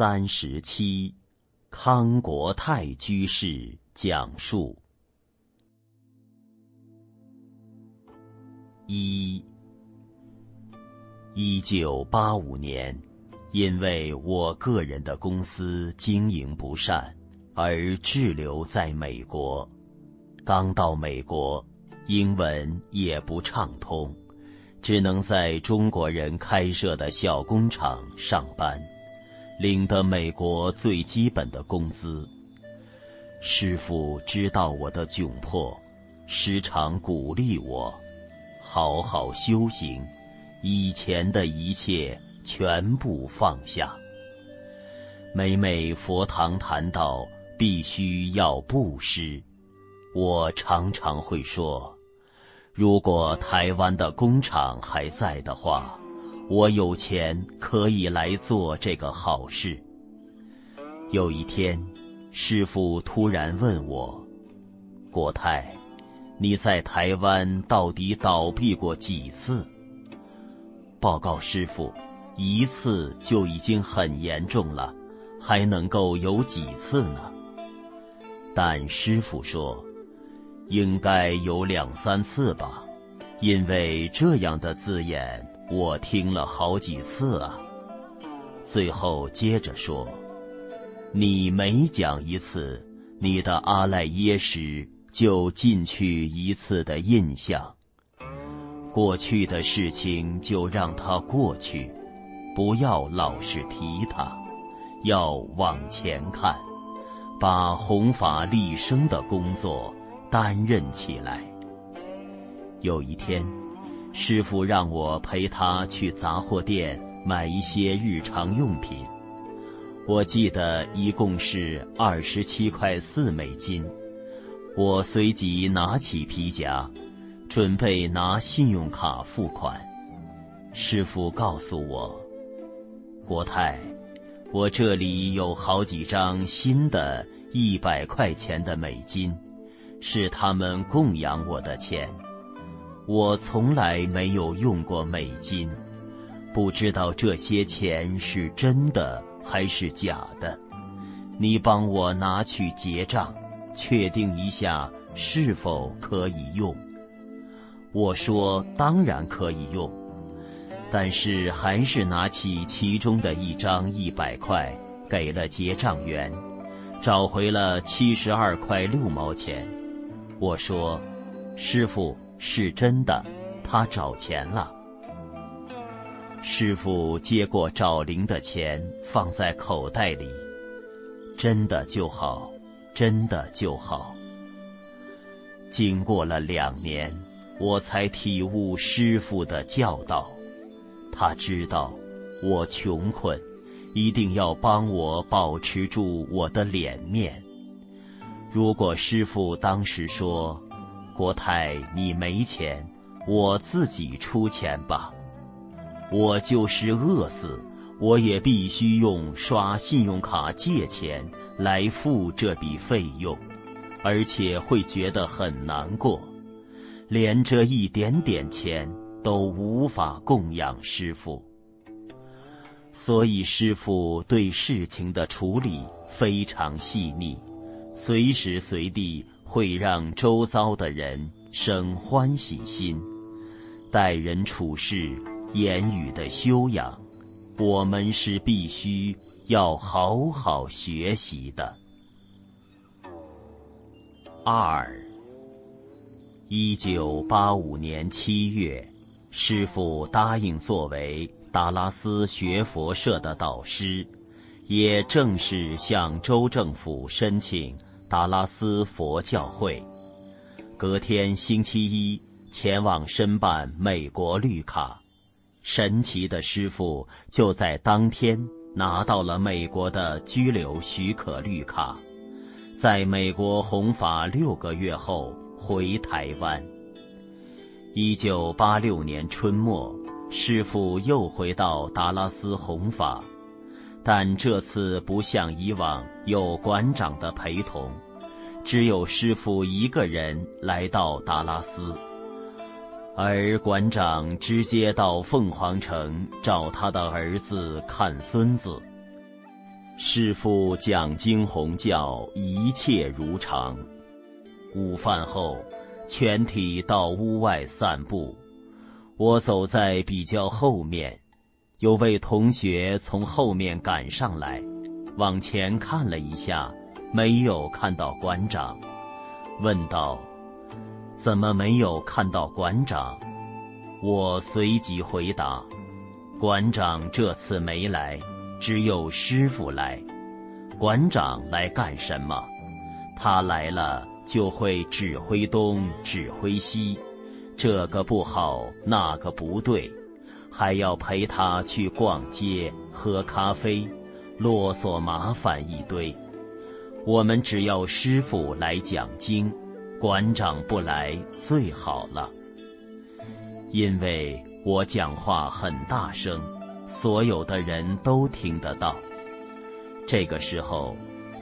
三十七，康国泰居士讲述。一，一九八五年，因为我个人的公司经营不善，而滞留在美国。刚到美国，英文也不畅通，只能在中国人开设的小工厂上班。领得美国最基本的工资。师傅知道我的窘迫，时常鼓励我，好好修行，以前的一切全部放下。每每佛堂谈到必须要布施，我常常会说：如果台湾的工厂还在的话。我有钱可以来做这个好事。有一天，师傅突然问我：“国泰，你在台湾到底倒闭过几次？”报告师傅，一次就已经很严重了，还能够有几次呢？但师傅说，应该有两三次吧，因为这样的字眼。我听了好几次啊。最后接着说：“你每讲一次，你的阿赖耶识就进去一次的印象。过去的事情就让它过去，不要老是提它，要往前看，把弘法利生的工作担任起来。有一天。”师傅让我陪他去杂货店买一些日常用品，我记得一共是二十七块四美金。我随即拿起皮夹，准备拿信用卡付款。师傅告诉我：“国泰，我这里有好几张新的一百块钱的美金，是他们供养我的钱。”我从来没有用过美金，不知道这些钱是真的还是假的。你帮我拿去结账，确定一下是否可以用。我说当然可以用，但是还是拿起其中的一张一百块给了结账员，找回了七十二块六毛钱。我说，师傅。是真的，他找钱了。师傅接过找零的钱，放在口袋里。真的就好，真的就好。经过了两年，我才体悟师傅的教导。他知道我穷困，一定要帮我保持住我的脸面。如果师傅当时说，国泰，你没钱，我自己出钱吧。我就是饿死，我也必须用刷信用卡借钱来付这笔费用，而且会觉得很难过，连这一点点钱都无法供养师傅。所以师傅对事情的处理非常细腻，随时随地。会让周遭的人生欢喜心，待人处事、言语的修养，我们是必须要好好学习的。二，一九八五年七月，师傅答应作为达拉斯学佛社的导师，也正式向州政府申请。达拉斯佛教会，隔天星期一前往申办美国绿卡，神奇的师傅就在当天拿到了美国的居留许可绿卡，在美国弘法六个月后回台湾。一九八六年春末，师傅又回到达拉斯弘法。但这次不像以往有馆长的陪同，只有师傅一个人来到达拉斯，而馆长直接到凤凰城找他的儿子看孙子。师父讲经弘教，一切如常。午饭后，全体到屋外散步。我走在比较后面，有位同学从后面赶上来，往前看了一下，没有看到馆长，问道：“怎么没有看到馆长？”我随即回答：“馆长这次没来。”只有师傅来，馆长来干什么？他来了就会指挥东，指挥西，这个不好，那个不对，还要陪他去逛街、喝咖啡，啰嗦麻烦一堆。我们只要师傅来讲经，馆长不来最好了，因为我讲话很大声。所有的人都听得到。这个时候，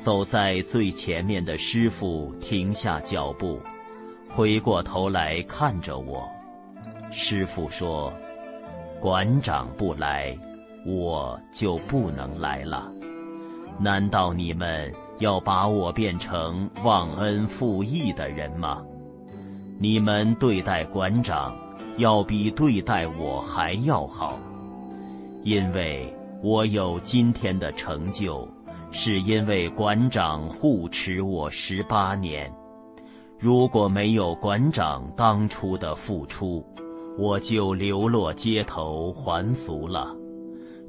走在最前面的师傅停下脚步，回过头来看着我。师傅说：“馆长不来，我就不能来了。难道你们要把我变成忘恩负义的人吗？你们对待馆长，要比对待我还要好。”因为我有今天的成就，是因为馆长护持我十八年。如果没有馆长当初的付出，我就流落街头还俗了，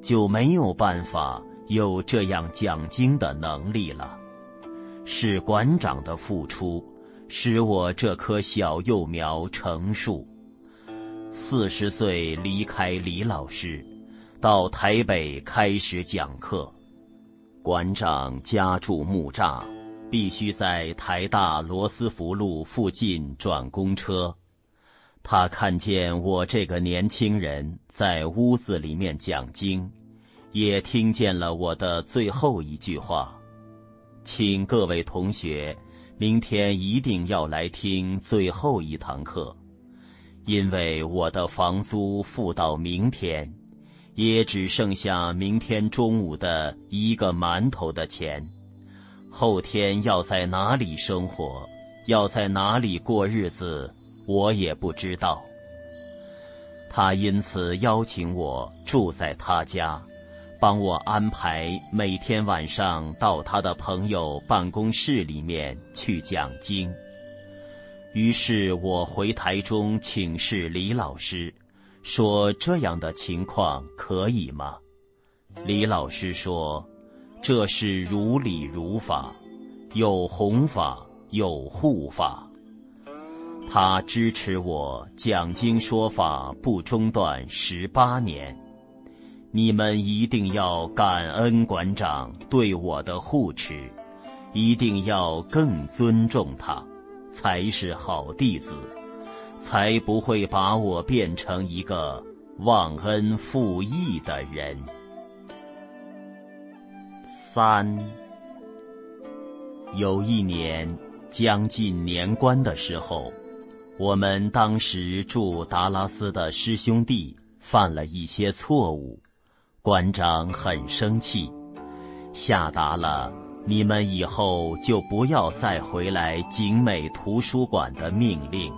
就没有办法有这样讲经的能力了。是馆长的付出，使我这棵小幼苗成树。四十岁离开李老师。到台北开始讲课，馆长家住木栅，必须在台大罗斯福路附近转公车。他看见我这个年轻人在屋子里面讲经，也听见了我的最后一句话：“请各位同学，明天一定要来听最后一堂课，因为我的房租付到明天。”也只剩下明天中午的一个馒头的钱，后天要在哪里生活，要在哪里过日子，我也不知道。他因此邀请我住在他家，帮我安排每天晚上到他的朋友办公室里面去讲经。于是我回台中请示李老师。说这样的情况可以吗？李老师说：“这是如理如法，有弘法，有护法。他支持我讲经说法不中断十八年。你们一定要感恩馆长对我的护持，一定要更尊重他，才是好弟子。”才不会把我变成一个忘恩负义的人。三，有一年将近年关的时候，我们当时住达拉斯的师兄弟犯了一些错误，馆长很生气，下达了你们以后就不要再回来景美图书馆的命令。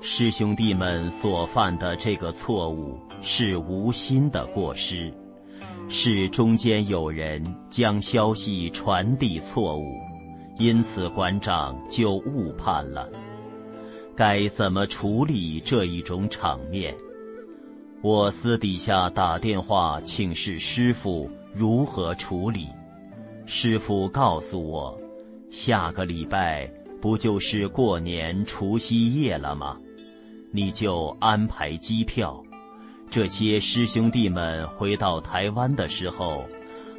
师兄弟们所犯的这个错误是无心的过失，是中间有人将消息传递错误，因此馆长就误判了。该怎么处理这一种场面？我私底下打电话请示师傅如何处理，师傅告诉我，下个礼拜不就是过年除夕夜了吗？你就安排机票，这些师兄弟们回到台湾的时候，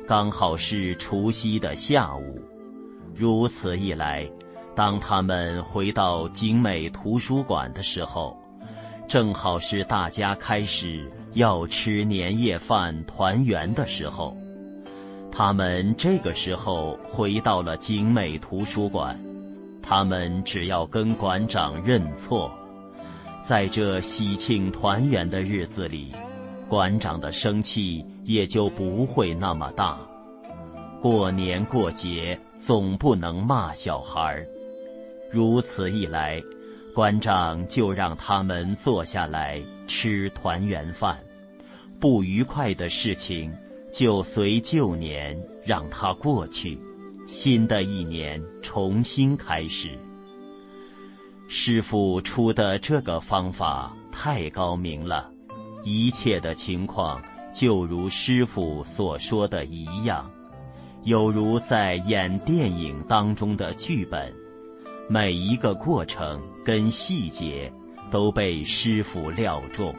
刚好是除夕的下午。如此一来，当他们回到景美图书馆的时候，正好是大家开始要吃年夜饭团圆的时候。他们这个时候回到了景美图书馆，他们只要跟馆长认错。在这喜庆团圆的日子里，馆长的生气也就不会那么大。过年过节总不能骂小孩儿。如此一来，馆长就让他们坐下来吃团圆饭，不愉快的事情就随旧年让它过去，新的一年重新开始。师傅出的这个方法太高明了，一切的情况就如师傅所说的一样，有如在演电影当中的剧本，每一个过程跟细节都被师傅料中，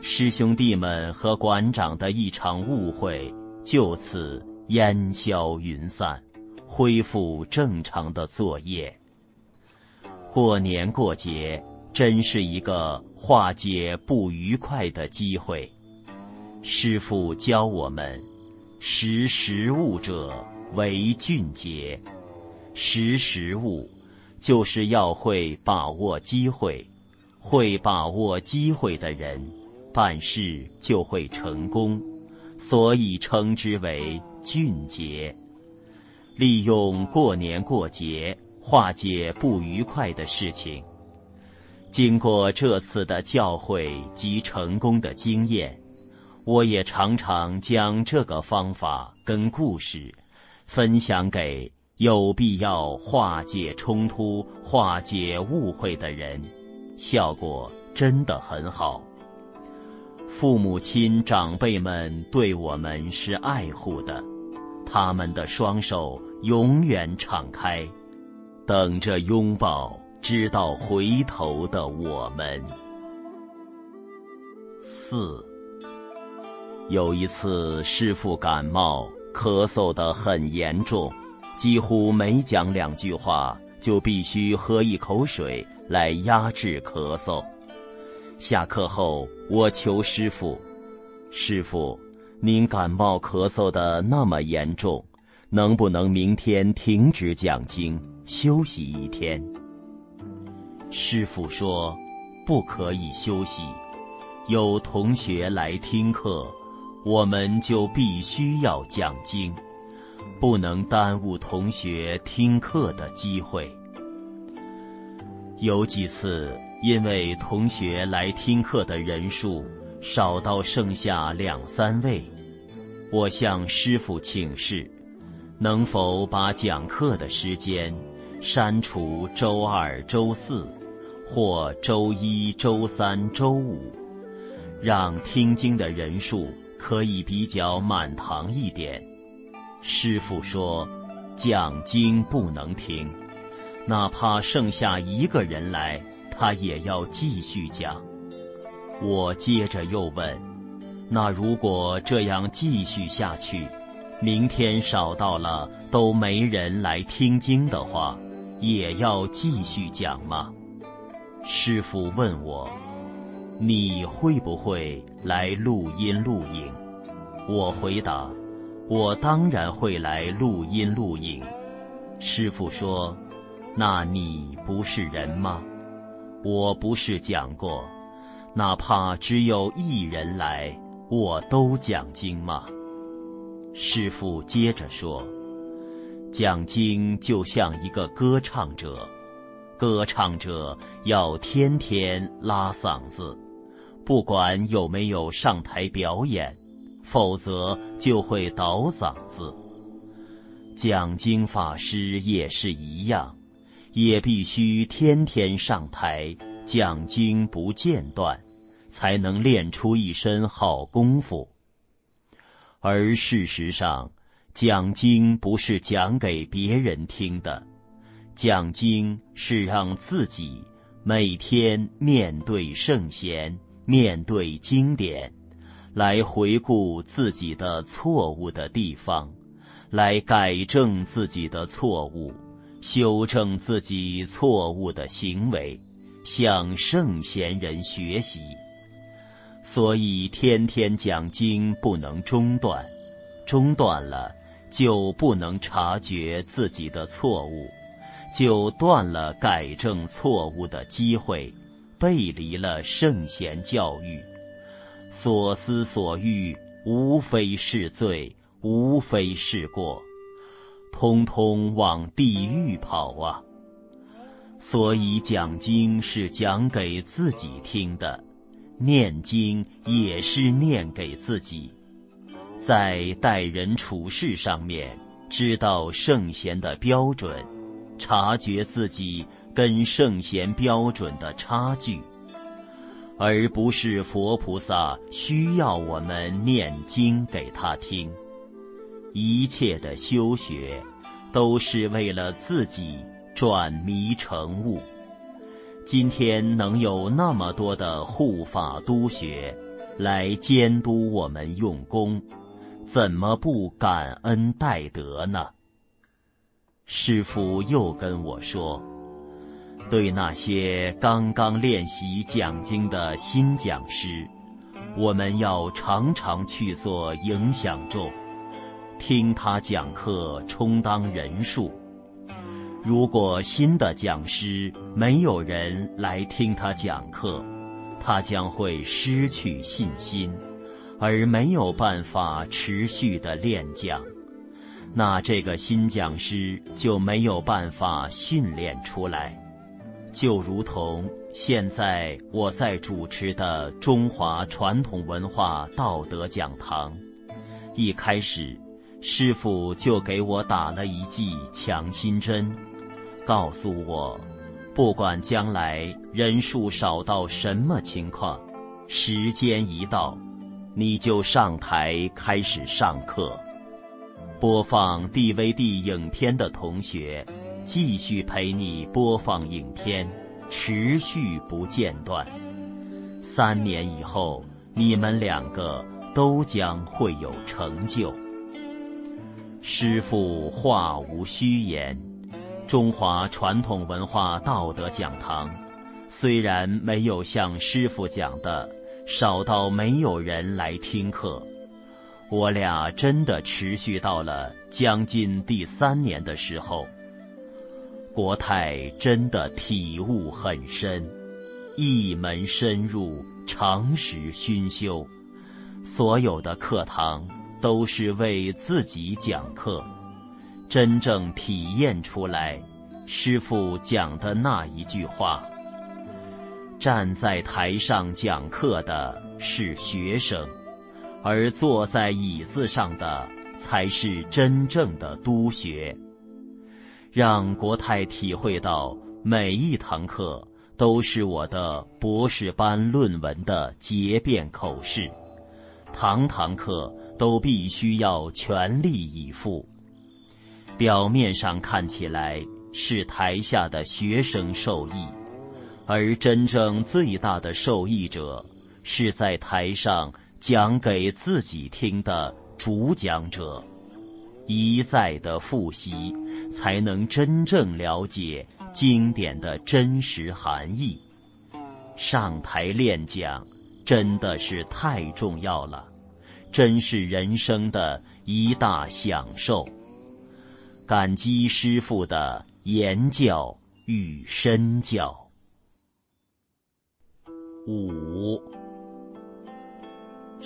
师兄弟们和馆长的一场误会就此烟消云散，恢复正常的作业。过年过节，真是一个化解不愉快的机会。师傅教我们：识时务者为俊杰。识时务，就是要会把握机会。会把握机会的人，办事就会成功，所以称之为俊杰。利用过年过节。化解不愉快的事情。经过这次的教诲及成功的经验，我也常常将这个方法跟故事分享给有必要化解冲突、化解误会的人，效果真的很好。父母亲长辈们对我们是爱护的，他们的双手永远敞开。等着拥抱，知道回头的我们。四，有一次师傅感冒，咳嗽得很严重，几乎每讲两句话，就必须喝一口水来压制咳嗽。下课后，我求师傅：“师傅，您感冒咳嗽的那么严重。”能不能明天停止讲经，休息一天？师傅说，不可以休息。有同学来听课，我们就必须要讲经，不能耽误同学听课的机会。有几次，因为同学来听课的人数少到剩下两三位，我向师傅请示。能否把讲课的时间删除周二、周四，或周一周三、周五，让听经的人数可以比较满堂一点？师傅说，讲经不能停，哪怕剩下一个人来，他也要继续讲。我接着又问，那如果这样继续下去？明天少到了都没人来听经的话，也要继续讲吗？师傅问我：“你会不会来录音录影？”我回答：“我当然会来录音录影。”师傅说：“那你不是人吗？我不是讲过，哪怕只有一人来，我都讲经吗？”师父接着说：“讲经就像一个歌唱者，歌唱者要天天拉嗓子，不管有没有上台表演，否则就会倒嗓子。讲经法师也是一样，也必须天天上台讲经不间断，才能练出一身好功夫。”而事实上，讲经不是讲给别人听的，讲经是让自己每天面对圣贤、面对经典，来回顾自己的错误的地方，来改正自己的错误，修正自己错误的行为，向圣贤人学习。所以，天天讲经不能中断，中断了就不能察觉自己的错误，就断了改正错误的机会，背离了圣贤教育。所思所欲无非是罪，无非是过，通通往地狱跑啊！所以讲经是讲给自己听的，念经也是念给自己，在待人处事上面知道圣贤的标准，察觉自己跟圣贤标准的差距。而不是佛菩萨需要我们念经给他听，一切的修学，都是为了自己转迷成悟。今天能有那么多的护法督学来监督我们用功，怎么不感恩戴德呢？师父又跟我说。对那些刚刚练习讲经的新讲师，我们要常常去做影响众，听他讲课充当人数。如果新的讲师没有人来听他讲课，他将会失去信心，而没有办法持续的练讲，那这个新讲师就没有办法训练出来。就如同现在我在主持的中华传统文化道德讲堂，一开始，师傅就给我打了一剂强心针，告诉我，不管将来人数少到什么情况，时间一到，你就上台开始上课，播放 DVD 影片的同学。继续陪你播放影片，持续不间断。三年以后，你们两个都将会有成就。师父话无虚言，中华传统文化道德讲堂，虽然没有像师父讲的少到没有人来听课，我俩真的持续到了将近第三年的时候。国泰真的体悟很深，一门深入，长时熏修，所有的课堂都是为自己讲课，真正体验出来，师父讲的那一句话：站在台上讲课的是学生，而坐在椅子上的才是真正的督学。让国泰体会到每一堂课都是我的博士班论文的结辩口试，堂堂课都必须要全力以赴。表面上看起来是台下的学生受益，而真正最大的受益者是在台上讲给自己听的主讲者。一再的复习，才能真正了解经典的真实含义。上台练讲，真的是太重要了，真是人生的一大享受。感激师父的言教与身教。五。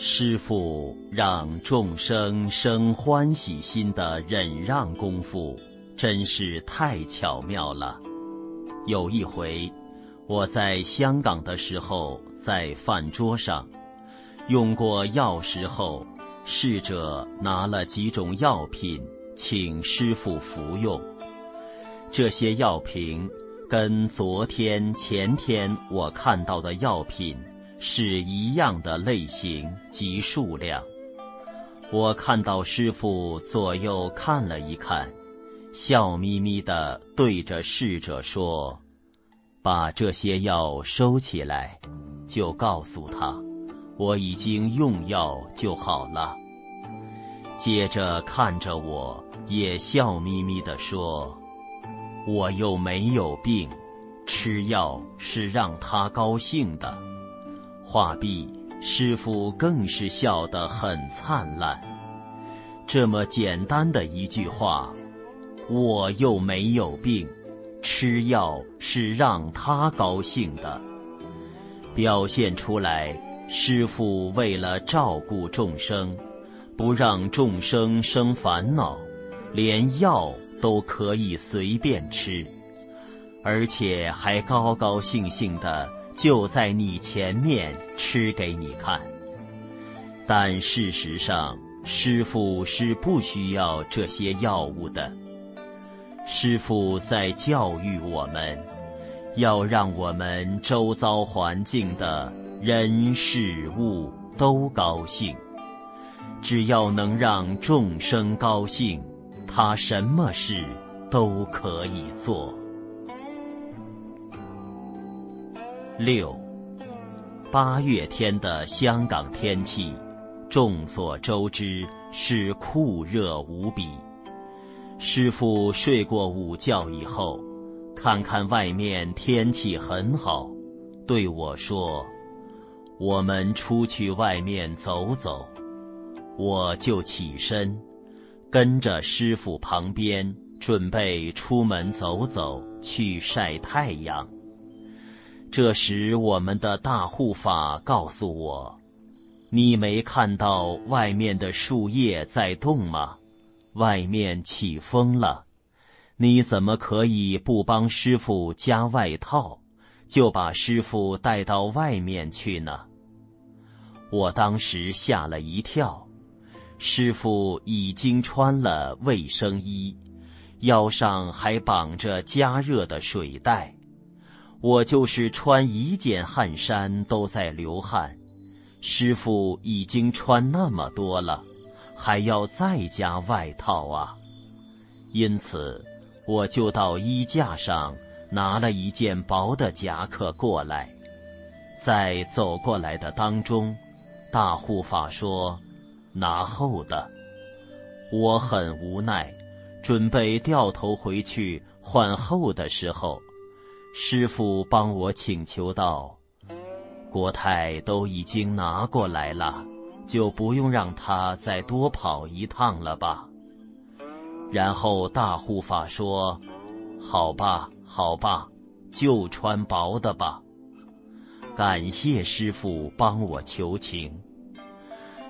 师父让众生生欢喜心的忍让功夫，真是太巧妙了。有一回，我在香港的时候，在饭桌上，用过药时候，侍者拿了几种药品，请师父服用。这些药瓶跟昨天、前天我看到的药品。是一样的类型及数量。我看到师傅左右看了一看，笑眯眯地对着侍者说：“把这些药收起来，就告诉他，我已经用药就好了。”接着看着我，也笑眯眯地说：“我又没有病，吃药是让他高兴的。”画毕，师傅更是笑得很灿烂。这么简单的一句话，我又没有病，吃药是让他高兴的，表现出来，师傅为了照顾众生，不让众生生烦恼，连药都可以随便吃，而且还高高兴兴的就在你前面吃给你看。但事实上，师傅是不需要这些药物的。师傅在教育我们，要让我们周遭环境的人事物都高兴。只要能让众生高兴，他什么事都可以做。六，八月天的香港天气，众所周知是酷热无比。师傅睡过午觉以后，看看外面天气很好，对我说：“我们出去外面走走。”我就起身，跟着师傅旁边，准备出门走走，去晒太阳。这时，我们的大护法告诉我：“你没看到外面的树叶在动吗？外面起风了，你怎么可以不帮师傅加外套，就把师傅带到外面去呢？”我当时吓了一跳。师傅已经穿了卫生衣，腰上还绑着加热的水袋。我就是穿一件汗衫都在流汗。师傅已经穿那么多了，还要再加外套啊！因此，我就到衣架上拿了一件薄的夹克过来。在走过来的当中，大护法说。拿厚的，我很无奈，准备掉头回去换厚的时候，师傅帮我请求道：“国泰都已经拿过来了，就不用让他再多跑一趟了吧。”然后大护法说：“好吧，好吧，就穿薄的吧。”感谢师傅帮我求情。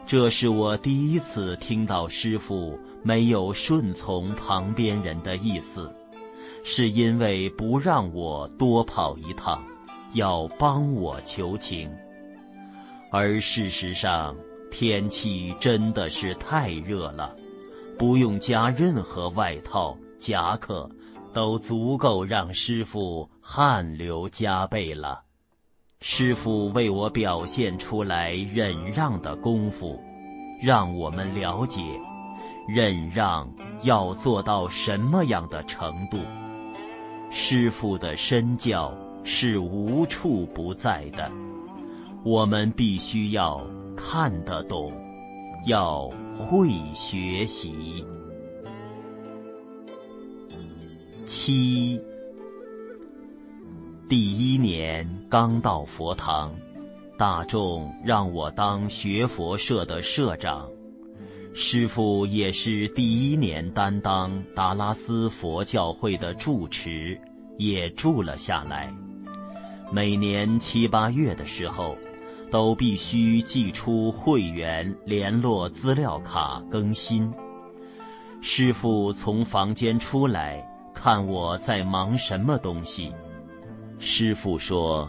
这是我第一次听到师傅没有顺从旁边人的意思，是因为不让我多跑一趟，要帮我求情。而事实上，天气真的是太热了，不用加任何外套、夹克，都足够让师傅汗流浃背了。师傅为我表现出来忍让的功夫，让我们了解忍让要做到什么样的程度。师傅的身教是无处不在的，我们必须要看得懂，要会学习。七。第一年刚到佛堂，大众让我当学佛社的社长，师父也是第一年担当达拉斯佛教会的住持，也住了下来。每年七八月的时候，都必须寄出会员联络资料卡更新。师父从房间出来，看我在忙什么东西。师傅说：“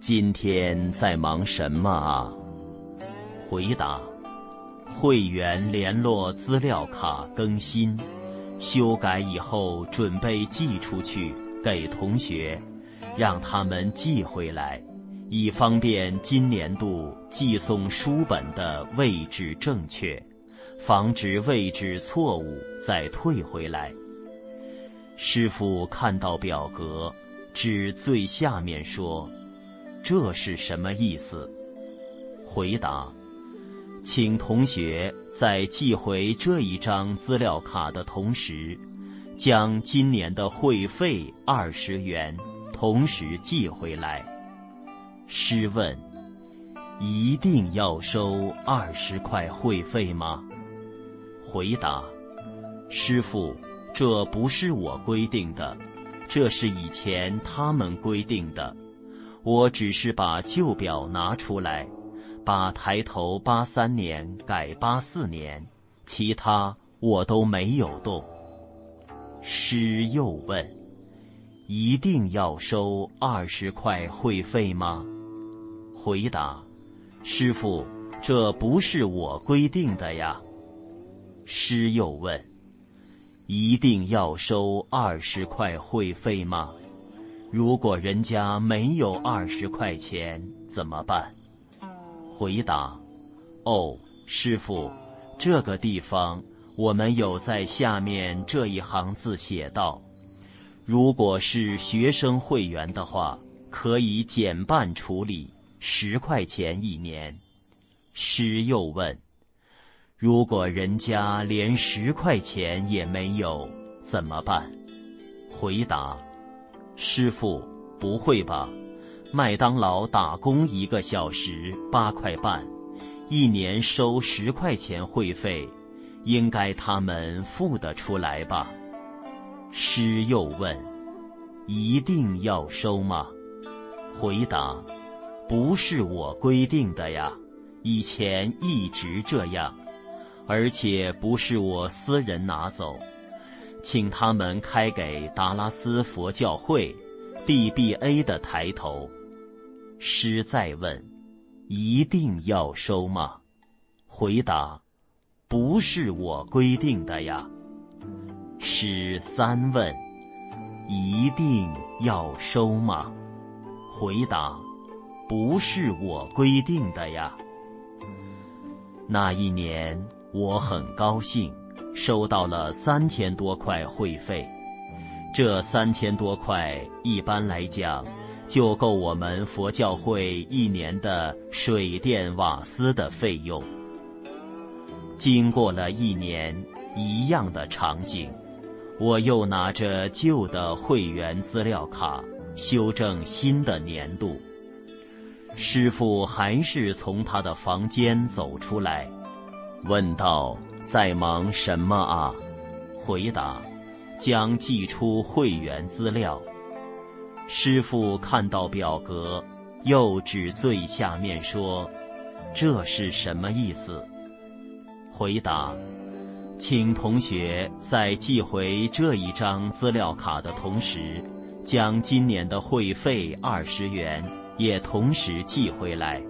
今天在忙什么啊？”回答：“会员联络资料卡更新，修改以后准备寄出去给同学，让他们寄回来，以方便今年度寄送书本的位置正确，防止位置错误再退回来。”师傅看到表格。指最下面说：“这是什么意思？”回答：“请同学在寄回这一张资料卡的同时，将今年的会费二十元同时寄回来。”师问：“一定要收二十块会费吗？”回答：“师傅，这不是我规定的。”这是以前他们规定的，我只是把旧表拿出来，把抬头八三年改八四年，其他我都没有动。师又问：“一定要收二十块会费吗？”回答：“师傅，这不是我规定的呀。”师又问：“一定要收二十块会费吗？如果人家没有二十块钱怎么办？”回答：“哦，师傅，这个地方。”我们有在下面这一行字写道：“如果是学生会员的话，可以减半处理，十块钱一年。”师又问：“如果人家连十块钱也没有，怎么办？”回答：“师傅，不会吧？麦当劳打工一个小时八块半，一年收十块钱会费。”应该他们付得出来吧？师又问：“一定要收吗？”回答：“不是我规定的呀，以前一直这样，而且不是我私人拿走，请他们开给达拉斯佛教会 （DBA） 的抬头。”师再问：“一定要收吗？”回答。不是我规定的呀。师三问：“一定要收吗？”回答：“不是我规定的呀。”那一年我很高兴，收到了三千多块会费。这三千多块，一般来讲，就够我们佛教会一年的水电瓦斯的费用。经过了一年一样的场景，我又拿着旧的会员资料卡修正新的年度。师傅还是从他的房间走出来，问道：“在忙什么啊？”回答：“将寄出会员资料。”师傅看到表格，又指最下面说：“这是什么意思？”回答，请同学在寄回这一张资料卡的同时，将今年的会费二十元也同时寄回来。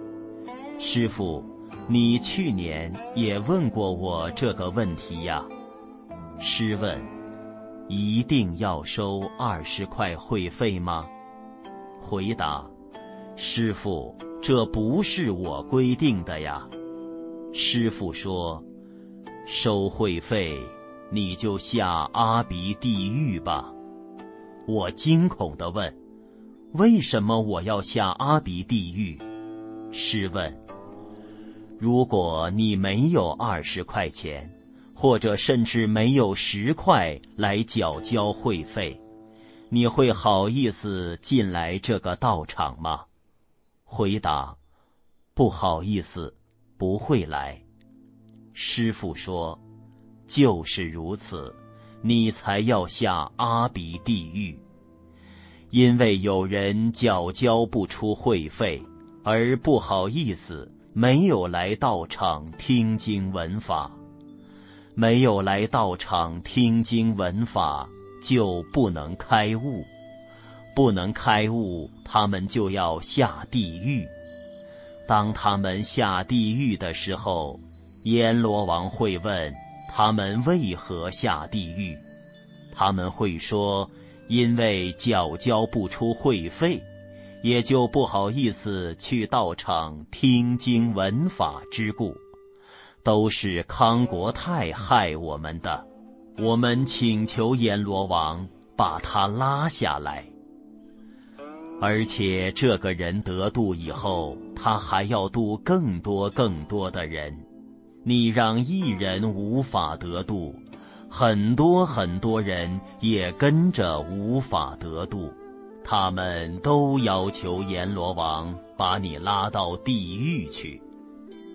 师傅，你去年也问过我这个问题呀？师问：一定要收二十块会费吗？回答：师傅，这不是我规定的呀。师傅说。收会费，你就下阿鼻地狱吧！我惊恐地问：“为什么我要下阿鼻地狱？”师问：“如果你没有二十块钱，或者甚至没有十块来缴交会费，你会好意思进来这个道场吗？”回答：“不好意思，不会来。”师傅说：“就是如此，你才要下阿鼻地狱。因为有人缴交不出会费，而不好意思，没有来道场听经闻法。没有来道场听经闻法，就不能开悟。不能开悟，他们就要下地狱。当他们下地狱的时候。”阎罗王会问他们为何下地狱，他们会说：因为缴交不出会费，也就不好意思去道场听经闻法之故，都是康国泰害我们的。我们请求阎罗王把他拉下来，而且这个人得度以后，他还要度更多更多的人。你让一人无法得度，很多很多人也跟着无法得度，他们都要求阎罗王把你拉到地狱去。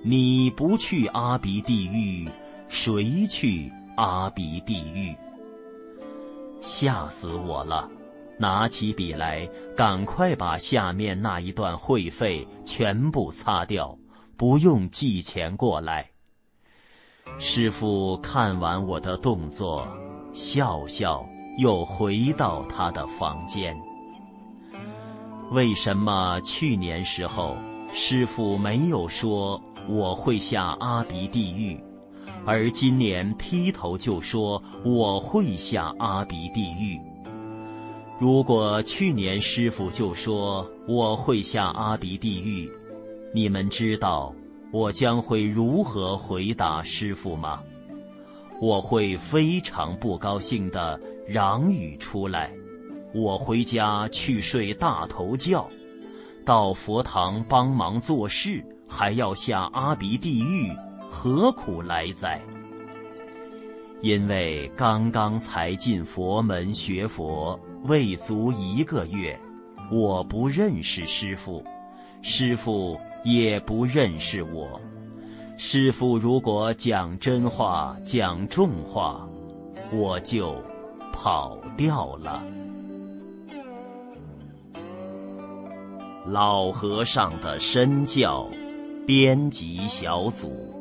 你不去阿鼻地狱，谁去阿鼻地狱？吓死我了！拿起笔来，赶快把下面那一段会费全部擦掉。不用寄钱过来。师傅看完我的动作，笑笑，又回到他的房间。为什么去年时候师傅没有说我会下阿鼻地狱，而今年劈头就说我会下阿鼻地狱？如果去年师傅就说我会下阿鼻地狱，你们知道我将会如何回答师傅吗？我会非常不高兴的嚷语出来，我回家去睡大头觉，到佛堂帮忙做事，还要下阿鼻地狱，何苦来哉？因为刚刚才进佛门学佛。未足一个月，我不认识师傅，师傅也不认识我。师傅如果讲真话、讲重话，我就跑掉了。老和尚的身教，编辑小组。